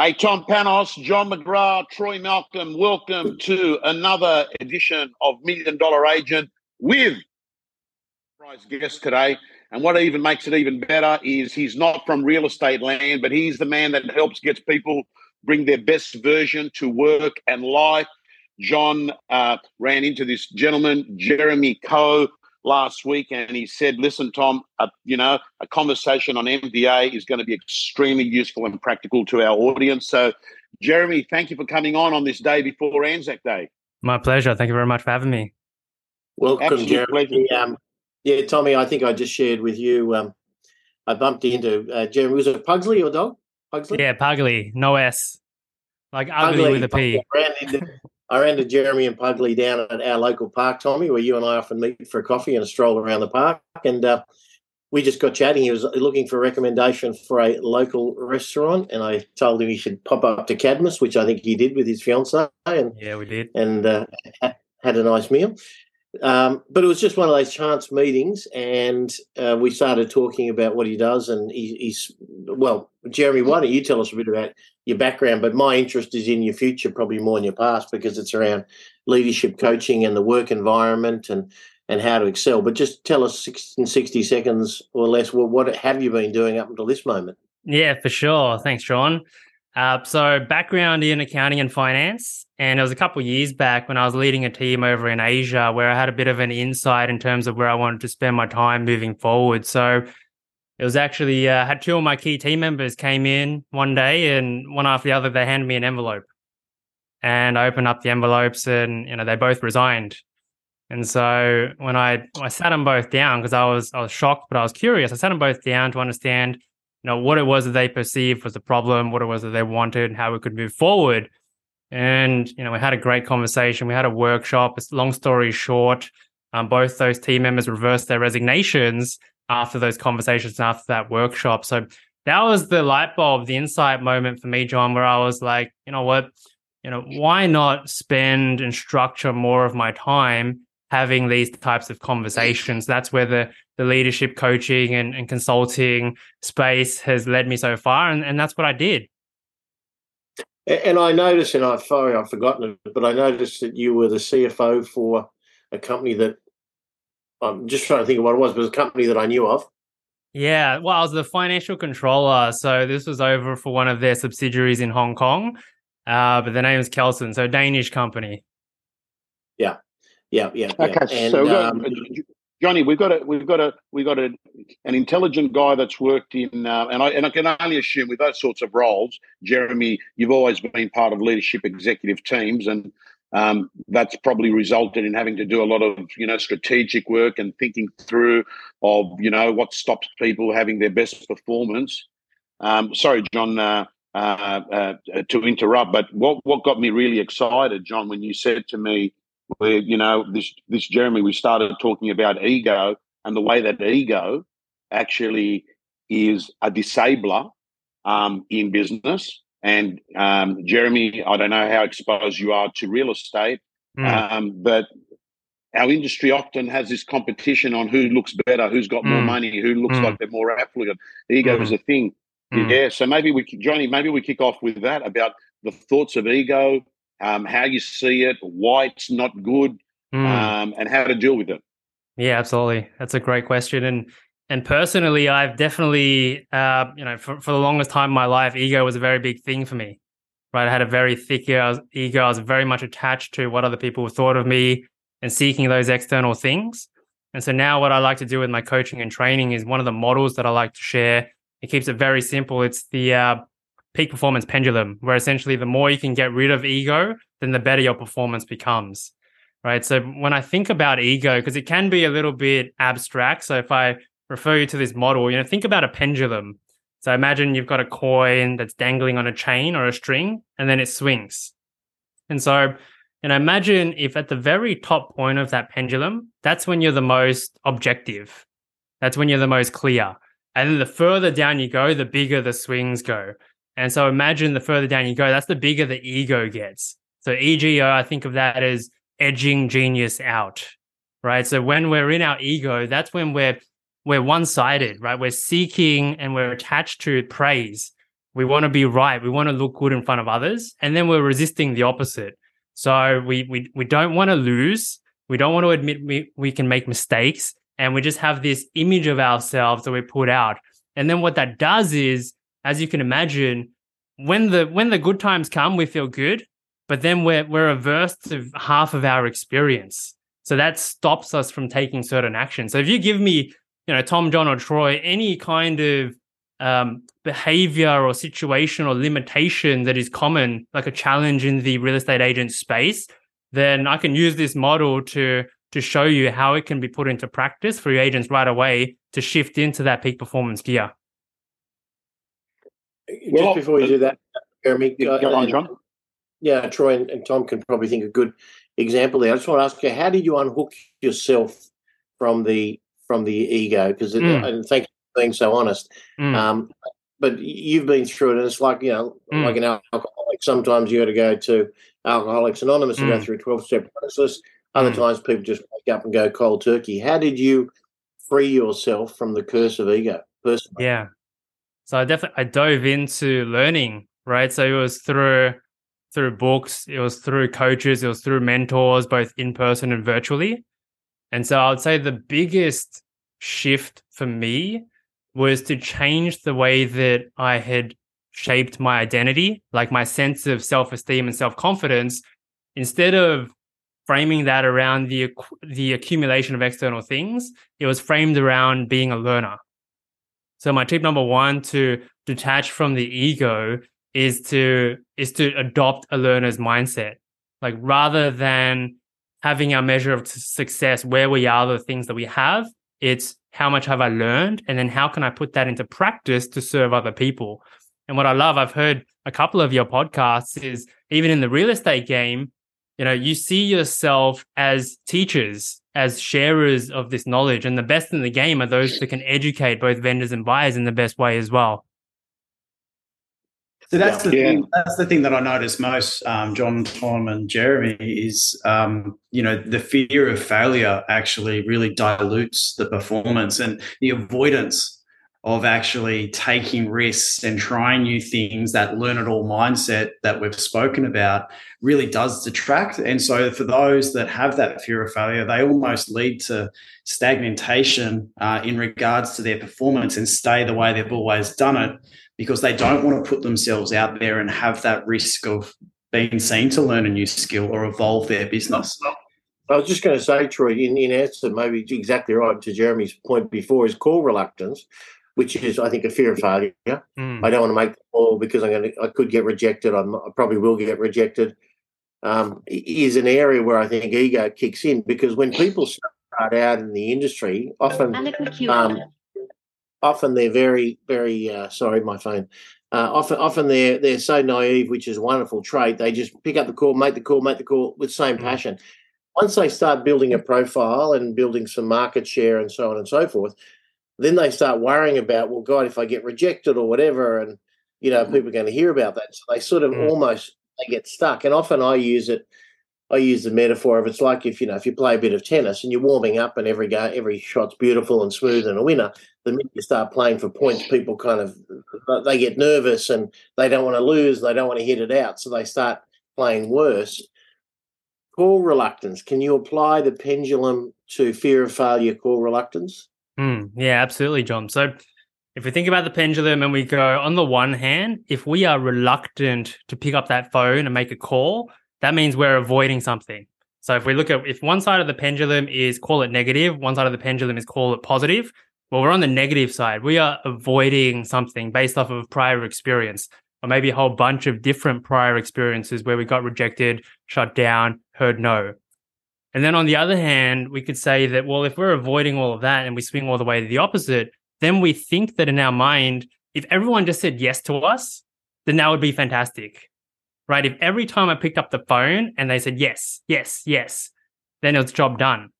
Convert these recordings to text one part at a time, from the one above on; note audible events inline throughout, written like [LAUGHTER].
Hey, Tom Panos, John McGrath, Troy Malcolm, welcome to another edition of Million Dollar Agent with surprise guest today. And what even makes it even better is he's not from real estate land, but he's the man that helps get people bring their best version to work and life. John uh, ran into this gentleman, Jeremy Khoh, last week, and he said, "Listen, Tom, uh, you know, a conversation on MDA is going to be extremely useful and practical to our audience." So, Jeremy, thank you for coming on on this day before Anzac Day. My pleasure. Thank you very much for having me. Welcome, Absolute Jeremy. Um, yeah, Tommy, I think I just shared with you. Um, I bumped into uh, Jeremy. Was it Pugsley, your dog? Pugsley? Yeah, Pugsley. No S. Like ugly Pugsley, with a P. I ran to Jeremy and Pugsley down at our local park, Tommy, where you and I often meet for a coffee and a stroll around the park. And uh, we just got chatting. He was looking for a recommendation for a local restaurant, and I told him he should pop up to Cadmus, which I think he did with his fiance. And yeah, we did, and uh, had a nice meal. Um, but it was just one of those chance meetings, and uh, we started talking about what he does. And he, he's well, Jeremy, why don't you tell us a bit about your background? But my interest is in your future, probably more in your past, because it's around leadership coaching and the work environment and and how to excel. But just tell us in sixty seconds or less, what, what have you been doing up until this moment? Yeah, for sure. Thanks, John. Uh, so background in accounting and finance, and it was a couple years back when I was leading a team over in Asia where I had a bit of an insight in terms of where I wanted to spend my time moving forward. So it was actually uh, had two of my key team members came in one day, and one after the other they handed me an envelope, and I opened up the envelopes, and you know they both resigned. And so when I I sat them both down because I was I was shocked, but I was curious. I sat them both down to understand you know what it was that they perceived was the problem, what it was that they wanted, and how we could move forward. And you know, we had a great conversation. We had a workshop. Long story short, um, both those team members reversed their resignations after those conversations and after that workshop. So that was the light bulb, the insight moment for me, John, where I was like, you know what, you know, why not spend and structure more of my time having these types of conversations. That's where the the leadership coaching and, and consulting space has led me so far, and, and that's what I did. And I noticed, and I'm sorry I've forgotten it, but I noticed that you were the CFO for a company that I'm just trying to think of what it was, but it was a company that I knew of. Yeah, well, I was the financial controller, so this was over for one of their subsidiaries in Hong Kong, uh, but the name is Kelson, so Danish company. Yeah, yeah, yeah. Okay, yeah. And, so um, Johnny, we've got a we've got a we've got a, an intelligent guy that's worked in, uh, and I and I can only assume with those sorts of roles, Jeremy, you've always been part of leadership executive teams, and um, that's probably resulted in having to do a lot of you know strategic work and thinking through of you know what stops people having their best performance. Um, sorry, John. Uh, uh, uh, to interrupt, but what what got me really excited, John, when you said to me, where you know this this Jeremy, we started talking about ego and the way that ego actually is a disabler um, in business. And um, Jeremy, I don't know how exposed you are to real estate, mm. um, but our industry often has this competition on who looks better, who's got mm. more money, who looks mm. like they're more affluent. Ego mm. is a thing. Mm. Yeah. So maybe we, Johnny, maybe we kick off with that about the thoughts of ego, um, how you see it, why it's not good, mm. um, and how to deal with it. Yeah, absolutely. That's a great question. And and personally, I've definitely, uh, you know, for, for the longest time in my life, ego was a very big thing for me. Right, I had a very thick ego. I was very much attached to what other people thought of me and seeking those external things. And so now, what I like to do with my coaching and training is one of the models that I like to share. It keeps it very simple. It's the uh, peak performance pendulum, where essentially the more you can get rid of ego, then the better your performance becomes. Right. So when I think about ego, because it can be a little bit abstract. So if I refer you to this model, you know, think about a pendulum. So imagine you've got a coin that's dangling on a chain or a string, and then it swings. And so, know, imagine if at the very top point of that pendulum, that's when you're the most objective. That's when you're the most clear. And then the further down you go, the bigger the swings go. And so imagine the further down you go, that's the bigger the ego gets. So ego, I think of that as edging genius out, right? So when we're in our ego, that's when we're we're one-sided, right? We're seeking and we're attached to praise. We want to be right. We want to look good in front of others. And then we're resisting the opposite. So we we we don't want to lose. We don't want to admit we, we can make mistakes. And we just have this image of ourselves that we put out. And then what that does is, as you can imagine, when the when the good times come, we feel good, but then we're we're averse to half of our experience. So that stops us from taking certain actions. So if you give me, you know, Tom, John, or Troy, any kind of um, behavior or situation or limitation that is common, like a challenge in the real estate agent space, then I can use this model to to show you how it can be put into practice for your agents right away to shift into that peak performance gear. Just before you do that, Jeremy, uh, on, John. Yeah, Troy and, and, Tom can probably think a good example there. I just want to ask you, how did you unhook yourself from the from the ego? Because mm. and thank you for being so honest. Mm. Um, but you've been through it, and it's like you know, mm. like an alcoholic. Sometimes you got to go to Alcoholics Anonymous and go mm. through a twelve step process. Other mm. times, people just wake up and go cold turkey. How did you free yourself from the curse of ego personally? Yeah. So I definitely I dove into learning, right? So it was through through books, it was through coaches, it was through mentors, both in person and virtually. And so I would say the biggest shift for me was to change the way that I had shaped my identity, like my sense of self esteem and self confidence, instead of framing that around the the accumulation of external things, it was framed around being a learner. So my tip number one to detach from the ego is to is to adopt a learner's mindset. Like rather than having our measure of success where we are the things that we have, it's how much have I learned and then how can I put that into practice to serve other people. And what I love, I've heard a couple of your podcasts is even in the real estate game, you know, you see yourself as teachers, as sharers of this knowledge. And the best in the game are those that can educate both vendors and buyers in the best way as well. So that's the yeah. thing, that's the thing that I notice most, um, John, Tom, and Jeremy is um, you know the fear of failure actually really dilutes the performance and the avoidance of actually taking risks and trying new things, that learn it all mindset that we've spoken about really does detract. And so, for those that have that fear of failure, they almost lead to stagnation uh, in regards to their performance and stay the way they've always done it because they don't want to put themselves out there and have that risk of being seen to learn a new skill or evolve their business. I was just going to say, Troy, in, in answer, maybe exactly right to Jeremy's point before, is call reluctance which is, I think, a fear of failure. Mm. I don't want to make the call because I'm going to, I could get rejected. I'm, i probably will get rejected. Um, is an area where I think ego kicks in because when people start out in the industry, often, um, often they're very, very uh, sorry, my phone. Uh, often, often they're they're so naive, which is a wonderful trait. They just pick up the call, make the call, make the call with same mm. passion. Once they start building a profile and building some market share and so on and so forth, then they start worrying about, well, God, if I get rejected or whatever, and you know, mm. people are going to hear about that. So they sort of mm. almost they get stuck. And often I use it. I use the metaphor of it's like if you know if you play a bit of tennis and you're warming up and every go every shot's beautiful and smooth and a winner. The minute you start playing for points, people kind of they get nervous and they don't want to lose. They don't want to hit it out, so they start playing worse. Call reluctance. Can you apply the pendulum to fear of failure? Call reluctance. Mm, yeah, absolutely, John. So if we think about the pendulum and we go on the one hand, if we are reluctant to pick up that phone and make a call, that means we're avoiding something. So if we look at if one side of the pendulum is call it negative, one side of the pendulum is call it positive. Well, we're on the negative side. We are avoiding something based off of prior experience, or maybe a whole bunch of different prior experiences where we got rejected, shut down, heard no. And then on the other hand, we could say that, well, if we're avoiding all of that and we swing all the way to the opposite, then we think that in our mind, if everyone just said yes to us, then that would be fantastic. Right? If every time I picked up the phone and they said yes, yes, yes, then it's job done.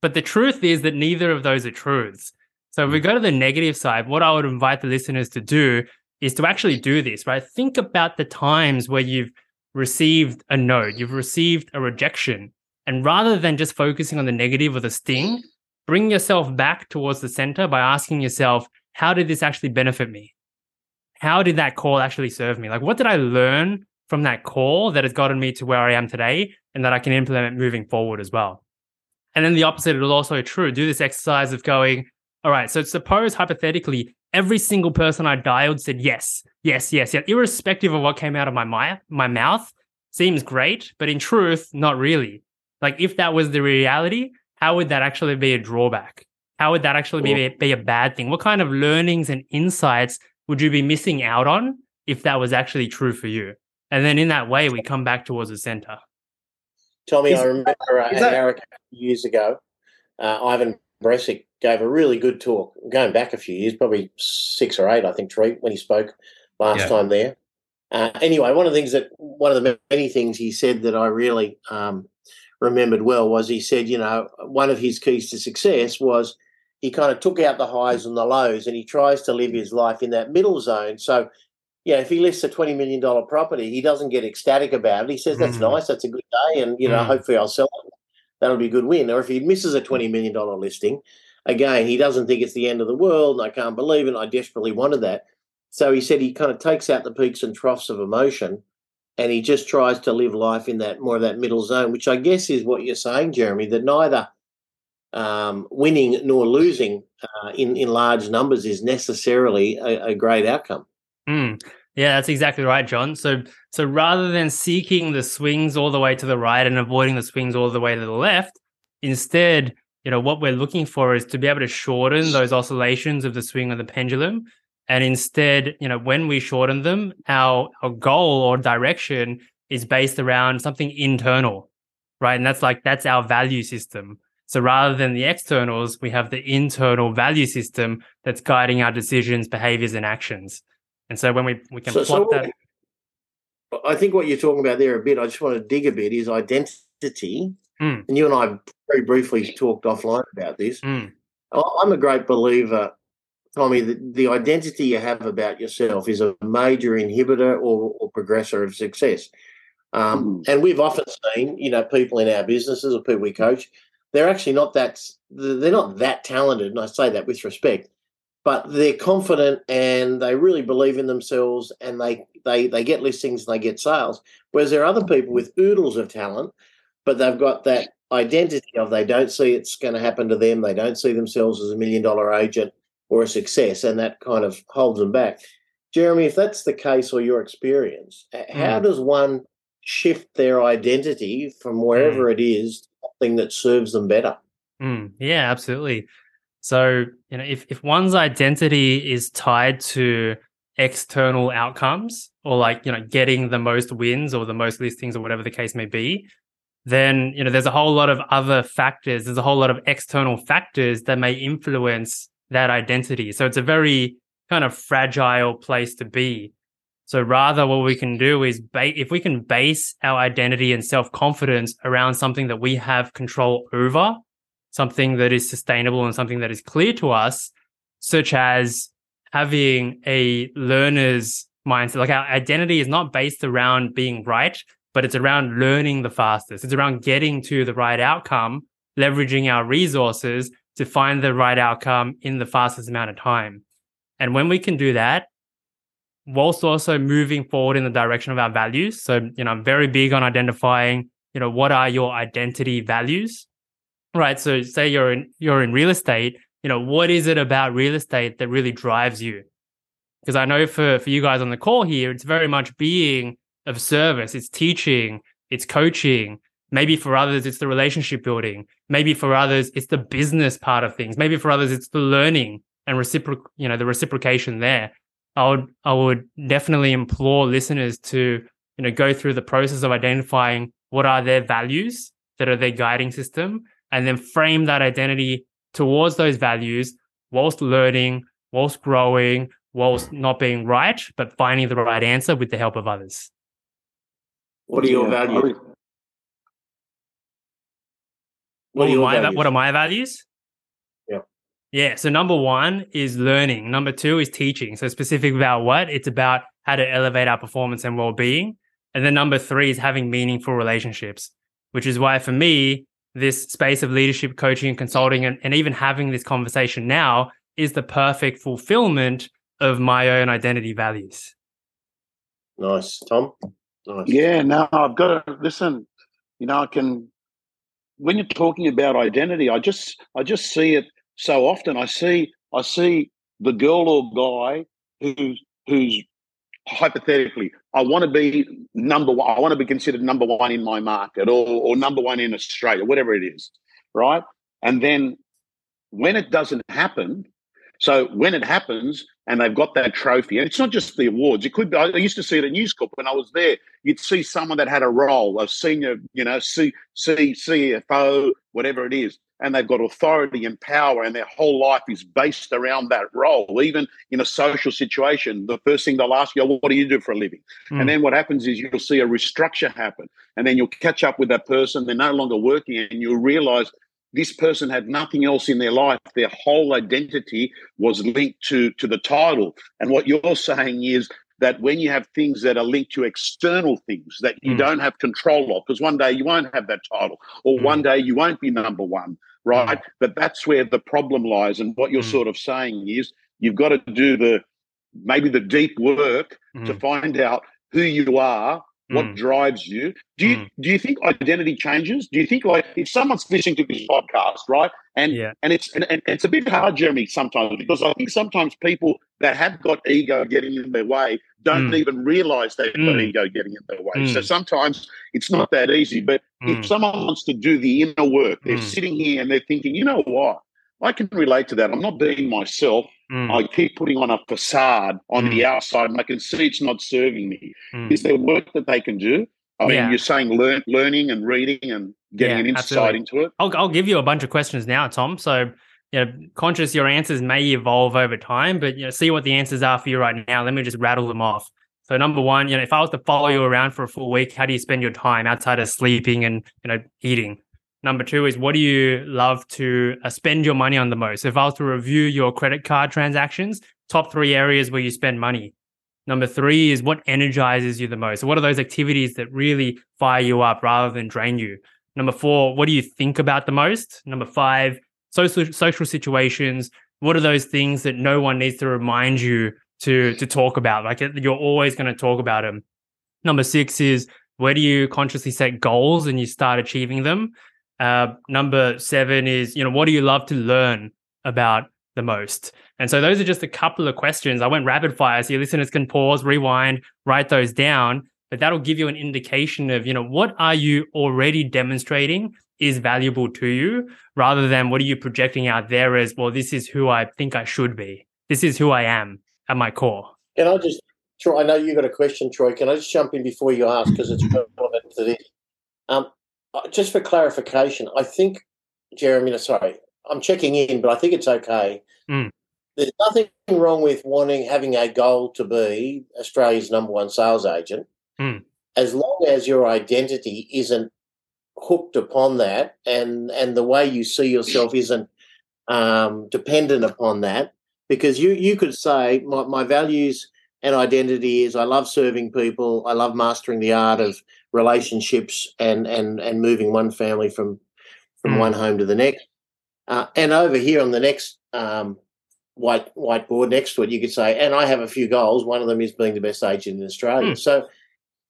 But the truth is that neither of those are truths. So if we hmm. go to the negative side, what I would invite the listeners to do is to actually do this, right? Think about the times where you've received a no, you've received a rejection, and rather than just focusing on the negative or the sting, bring yourself back towards the center by asking yourself, how did this actually benefit me? how did that call actually serve me? Like, what did I learn from that call that has gotten me to where I am today and that I can implement moving forward as well? And then the opposite is also true. Do this exercise of going, all right, so suppose hypothetically, every single person I dialed said yes, yes, yes, yes, irrespective of what came out of my, my, my mouth. Seems great, but in truth, not really. Like, if that was the reality, how would that actually be a drawback? How would that actually be, be a bad thing? What kind of learnings and insights would you be missing out on if that was actually true for you? And then in that way, we come back towards the center. Tommy, is, I remember uh, that- AREC years ago, uh, Ivan Bresic gave a really good talk, going back a few years, probably six or eight, I think, Treat, when he spoke last yeah. time there. Uh, anyway, one of the things that, one of the many things he said that I really um, remembered well was he said, you know, one of his keys to success was he kind of took out the highs and the lows and he tries to live his life in that middle zone. So, yeah, if he lists a $20 million property, he doesn't get ecstatic about it. He says, that's mm. nice, that's a good day, and, you know, mm. hopefully I'll sell it. That'll be a good win. Or if he misses a $20 million listing, again, he doesn't think it's the end of the world, and I can't believe it, I desperately wanted that. So he said he kind of takes out the peaks and troughs of emotion and he just tries to live life in that more of that middle zone, which I guess is what you're saying, Jeremy, that neither – um, winning nor losing uh, in in large numbers is necessarily a, a great outcome. Mm. Yeah, that's exactly right, John. So so rather than seeking the swings all the way to the right and avoiding the swings all the way to the left, instead, you know, what we're looking for is to be able to shorten those oscillations of the swing of the pendulum. And instead, you know, when we shorten them, our, our goal or direction is based around something internal, right? And that's like that's our value system. So rather than the externals, we have the internal value system that's guiding our decisions, behaviors, and actions. And so when we, we can so, plot so that. I think what you're talking about there a bit, I just want to dig a bit, is identity. Mm. And you and I very briefly talked offline about this. Mm. I'm a great believer, Tommy, that the identity you have about yourself is a major inhibitor or, or progressor of success. Um, mm. And we've often seen, you know, people in our businesses or people we coach they're actually not that they're not that talented, and I say that with respect, but they're confident and they really believe in themselves, and they they they get listings and they get sales. Whereas there are other people with oodles of talent, but they've got that identity of they don't see it's going to happen to them. They don't see themselves as a million dollar agent or a success, and that kind of holds them back. Jeremy, if that's the case or your experience, how mm. does one shift their identity from wherever mm. it is to something that serves them better. Mm, yeah, absolutely. So, you know, if, if one's identity is tied to external outcomes or like, you know, getting the most wins or the most listings or whatever the case may be, then, you know, there's a whole lot of other factors. There's a whole lot of external factors that may influence that identity. So it's a very kind of fragile place to be. So rather, what we can do is ba- if we can base our identity and self confidence around something that we have control over, something that is sustainable and something that is clear to us, such as having a learner's mindset. Like our identity is not based around being right, but it's around learning the fastest. It's around getting to the right outcome, leveraging our resources to find the right outcome in the fastest amount of time. And when we can do that, whilst also moving forward in the direction of our values. So, you know, I'm very big on identifying, you know, what are your identity values? Right. So say you're in you're in real estate, you know, what is it about real estate that really drives you? Because I know for for you guys on the call here, it's very much being of service, it's teaching, it's coaching. Maybe for others, it's the relationship building. Maybe for others, it's the business part of things. Maybe for others, it's the learning and reciproc, you know, the reciprocation there. I would I would definitely implore listeners to you know go through the process of identifying what are their values that are their guiding system and then frame that identity towards those values whilst learning whilst growing whilst not being right but finding the right answer with the help of others what are your yeah, values what, what, are, my, values? what are my values yeah. So number one is learning. Number two is teaching. So specific about what? It's about how to elevate our performance and well-being. And then number three is having meaningful relationships, which is why for me, this space of leadership coaching and consulting and, and even having this conversation now is the perfect fulfillment of my own identity values. Nice, Tom. Nice. Yeah, no, I've got to listen. You know, I can. When you're talking about identity, I just, I just see it so often. I see, I see the girl or guy who's, who's hypothetically, I want to be number one. I want to be considered number one in my market, or, or number one in Australia, whatever it is, right? And then when it doesn't happen, so when it happens and they've got that trophy, and it's not just the awards, it could be, I used to see it at News Corp when I was there. You'd see someone that had a role, a senior, you know, C, C, CFO, whatever it is, and they've got authority and power, and their whole life is based around that role. Even in a social situation, the first thing they'll ask you, oh, What do you do for a living? Mm. And then what happens is you'll see a restructure happen, and then you'll catch up with that person. They're no longer working, and you'll realize this person had nothing else in their life. Their whole identity was linked to, to the title. And what you're saying is that when you have things that are linked to external things that you mm. don't have control of, because one day you won't have that title, or mm. one day you won't be number one, right? Mm. But that's where the problem lies. And what you're hmm. sort of saying is you've got to do the maybe the deep work to hmm. find out who you are what mm. drives you do you mm. do you think identity changes do you think like if someone's listening to this podcast right and yeah. and it's and, and, it's a bit hard jeremy sometimes because i think sometimes people that have got ego getting in their way don't mm. even realize they've got mm. ego getting in their way so mm. sometimes it's not that easy but if mm. someone wants to do the inner work they're sitting here and they're thinking you know what I can relate to that. I'm not being myself. Mm. I keep putting on a facade on mm. the outside, and I can see it's not serving me. Mm. Is there work that they can do? I yeah. mean, you're saying learn, learning and reading and getting yeah, an insight absolutely. into it. I'll, I'll give you a bunch of questions now, Tom. So, you know, conscious your answers may evolve over time, but you know, see what the answers are for you right now. Let me just rattle them off. So, number one, you know, if I was to follow you around for a full week, how do you spend your time outside of sleeping and you know eating? Number two is what do you love to uh, spend your money on the most? If I was to review your credit card transactions, top three areas where you spend money. Number three is what energizes you the most. So what are those activities that really fire you up rather than drain you? Number four, what do you think about the most? Number five, social social situations. What are those things that no one needs to remind you to to talk about? Like you're always going to talk about them. Number six is where do you consciously set goals and you start achieving them? Uh, number seven is, you know, what do you love to learn about the most? And so those are just a couple of questions. I went rapid fire, so your listeners can pause, rewind, write those down. But that'll give you an indication of, you know, what are you already demonstrating is valuable to you, rather than what are you projecting out there as, well, this is who I think I should be. This is who I am at my core. Can I just, Troy? I know you got a question, Troy. Can I just jump in before you ask because it's relevant to this? Um, just for clarification, I think, Jeremy, sorry, I'm checking in, but I think it's okay. Mm. There's nothing wrong with wanting having a goal to be Australia's number one sales agent, mm. as long as your identity isn't hooked upon that, and and the way you see yourself isn't um, dependent upon that. Because you you could say my, my values and identity is I love serving people, I love mastering the art of relationships and and and moving one family from from mm. one home to the next. Uh, and over here on the next um, white whiteboard next to it, you could say, and I have a few goals. One of them is being the best agent in Australia. Mm. So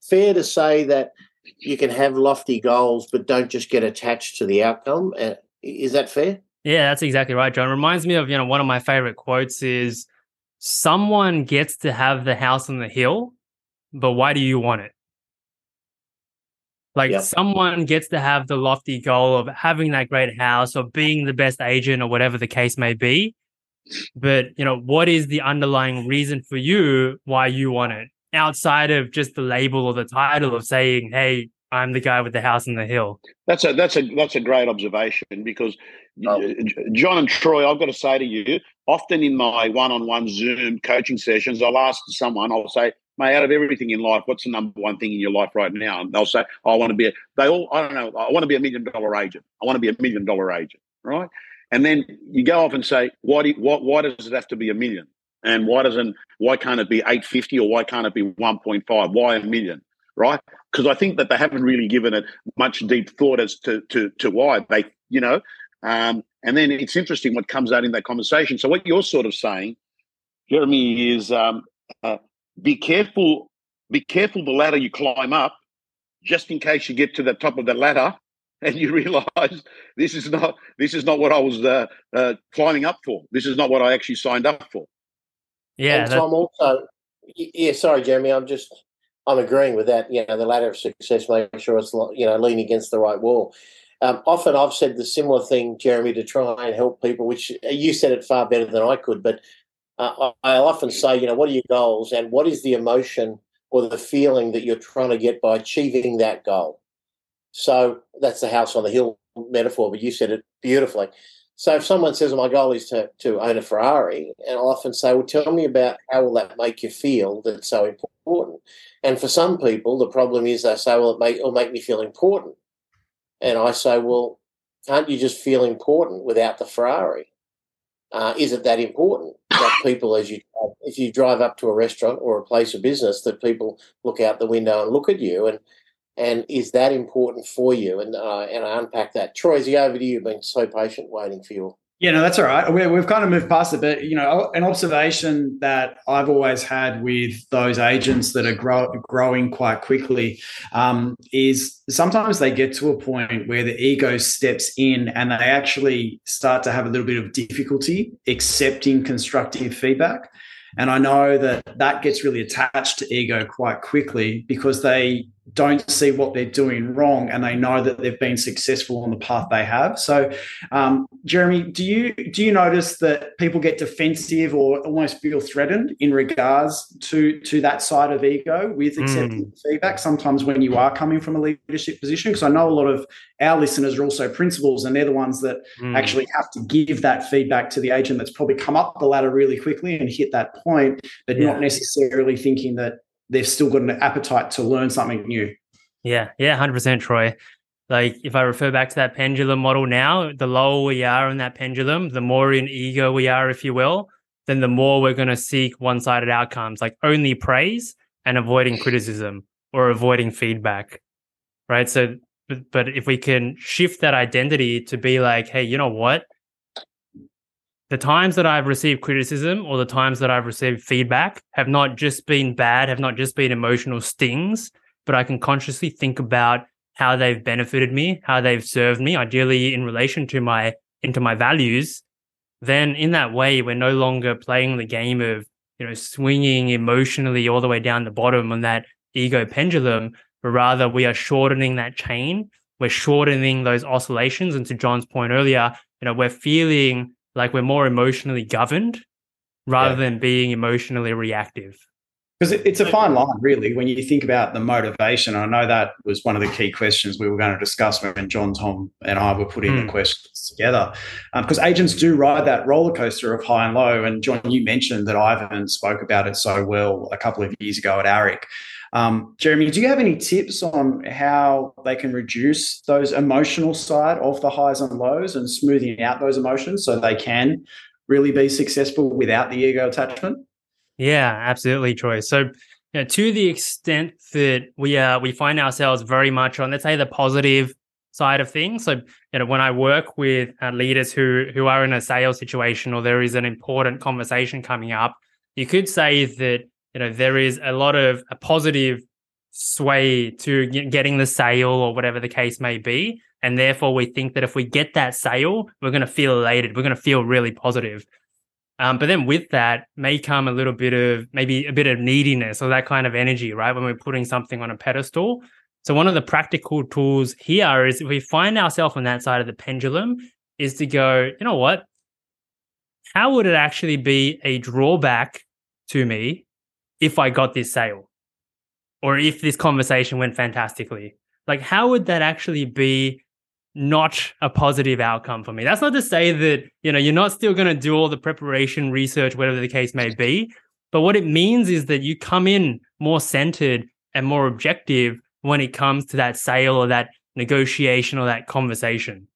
fair to say that you can have lofty goals, but don't just get attached to the outcome. Uh, is that fair? Yeah, that's exactly right, John. Reminds me of you know one of my favorite quotes is, "Someone gets to have the house on the hill, but why do you want it?" Like yep. someone gets to have the lofty goal of having that great house or being the best agent or whatever the case may be. But, you know, what is the underlying reason for you why you want it outside of just the label or the title of saying, Hey, I'm the guy with the house on the hill. That's a that's a that's a great observation because oh. John and Troy, I've got to say to you, often in my one-on-one Zoom coaching sessions, I'll ask someone, I'll say, mate, out of everything in life, what's the number one thing in your life right now? And they'll say, I want to be, a, they all, I don't know, I want to be a million dollar agent. I want to be a million dollar agent, right? And then you go off and say, why, do, why, why does it have to be a million? And why doesn't, why can't it be 850 or why can't it be 1.5? Why a million? Right? Because I think that they haven't really given it much deep thought as to, to, to why they, you know, um, and then it's interesting what comes out in that conversation. So what you're sort of saying Jeremy, is um, be careful. Be careful the ladder you climb up, just in case you get to the top of the ladder [LAUGHS] and you realise this is not this is not what I was uh, uh, climbing up for. This is not what I actually signed up for. Yeah, and Tom also. Yeah, sorry, Jeremy. I'm just I'm agreeing with that. You know, the ladder of success, make sure it's you know leaning against the right wall. Um, often I've said the similar thing, Jeremy, to try and help people, which you said it far better than I could. But uh, I often say, you know, what are your goals and what is the emotion or the feeling that you're trying to get by achieving that goal? So that's the house on the hill metaphor, but you said it beautifully. So if someone says, well, my goal is to, to own a Ferrari, and I'll often say, well, tell me about how will that make you feel that's so important? And for some people, the problem is they say, well, it make, it'll make me feel important. And I say, well, can't you just feel important without the Ferrari? Uh, is it that important that people, as you if you drive up to a restaurant or a place of business, that people look out the window and look at you, and and is that important for you? And uh, and I unpack that. Troy, over to you? Been so patient waiting for you. Yeah, no, that's all right. we have kind of moved past it, but you know, an observation that I've always had with those agents that are grow, growing quite quickly um, is sometimes they get to a point where the ego steps in and they actually start to have a little bit of difficulty accepting constructive feedback. And I know that that gets really attached to ego quite quickly because they don't see what they're doing wrong and they know that they've been successful on the path they have so um, jeremy do you do you notice that people get defensive or almost feel threatened in regards to to that side of ego with accepting mm. feedback sometimes when you are coming from a leadership position because i know a lot of our listeners are also principals and they're the ones that mm. actually have to give that feedback to the agent that's probably come up the ladder really quickly and hit that point but yeah. not necessarily thinking that they've still got an appetite to learn something new. Yeah, yeah, hundred percent, Troy. Like if I refer back to that pendulum model now, the lower we are in that pendulum, the more in ego we are, if you will, then the more we're going to seek one-sided outcomes, like only praise and avoiding criticism or avoiding feedback, right? So, but, but if we can shift that identity to be like, hey, you know what? The times that I've received criticism or the times that I've received feedback have not just been bad, have not just been emotional stings, but I can consciously think about how they've benefited me, how they've served me, ideally in relation to my into my values. Then in that way, we're no longer playing the game of you know swinging emotionally all the way down the bottom on that ego pendulum, but rather we are shortening that chain. We're shortening those oscillations. And to John's point earlier, you know, we're feeling like we're more emotionally governed rather yeah. than being emotionally reactive because it's a fine line really when you think about the motivation i know that was one of the key questions we were going to discuss when john tom and i were putting mm. the hmm. questions together because um, agents do ride that roller coaster of high and low and john you mentioned that ivan spoke about it so well a couple of years ago at AREC um, Jeremy, do you have any tips on how they can reduce those emotional side of the highs and lows and smoothing out those emotions so they can really be successful without the ego attachment? Yeah, absolutely, Troy. So, you know, to the extent that we uh, we find ourselves very much on, let's say, the positive side of things. So, you know, when I work with uh, leaders who who are in a sales situation or there is an important conversation coming up, you could say that you know there is a lot of a positive sway to getting the sale or whatever the case may be. And therefore we think that if we get that sale we're going to feel elated. We're going to feel really positive. Um, but then with that may come a little bit of maybe a bit of neediness or that kind of energy right when we're putting something on a pedestal. So one of the practical tools here is if we find ourselves on that side of the pendulum is to go you know what? How would it actually be a drawback to me if I got this sale or if this conversation went fantastically. Like, how would that actually be not a positive outcome for me? That's not to say that, you know, you're not still going to do all the preparation, research, whatever the case may be. But what it means is that you come in more centered and more objective when it comes to that sale or that negotiation or that conversation.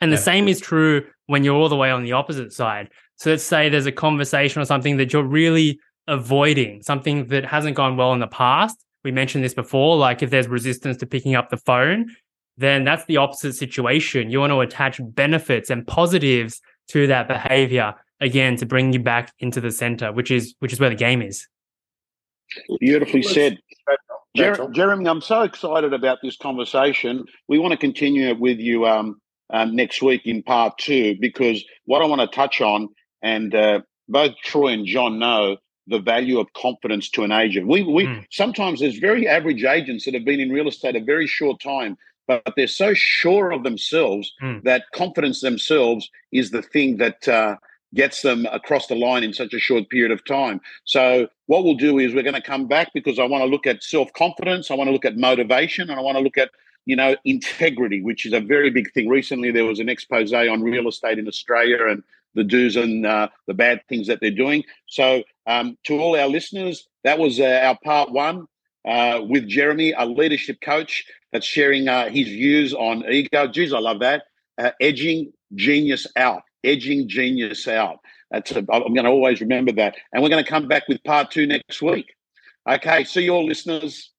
And the same is true when you're all the way on the opposite side. So let's say there's a conversation or something that you're really avoiding something that hasn't gone well in the past. We mentioned this before, like if there's resistance to picking up the phone, then that's the opposite situation. You want to attach benefits and positives to that behavior again to bring you back into the center, which is which is where the game is. Beautifully said. Jer- Jeremy, I'm so excited about this conversation. We want to continue it with you um, um, next week in part two because what I want to touch on, and uh, both Troy and John know the value of confidence to an agent. We, we mm. sometimes there's very average agents that have been in real estate a very short time, but they're so sure of themselves mm. that confidence themselves is the thing that uh, gets them across the line in such a short period of time. So what we'll do is we're going to come back because I want to look at self confidence, I want to look at motivation, and I want to look at you know integrity, which is a very big thing. Recently, there was an expose on real estate in Australia and the do's and uh, the bad things that they're doing. So, um, to all our listeners, that was uh, our part one uh, with Jeremy, a leadership coach that's sharing uh, his views on ego. Geez, I love that. Uh, edging genius out, edging genius out. That's a, I'm going to always remember that. And we're going to come back with part two next week. Okay, see you all, listeners.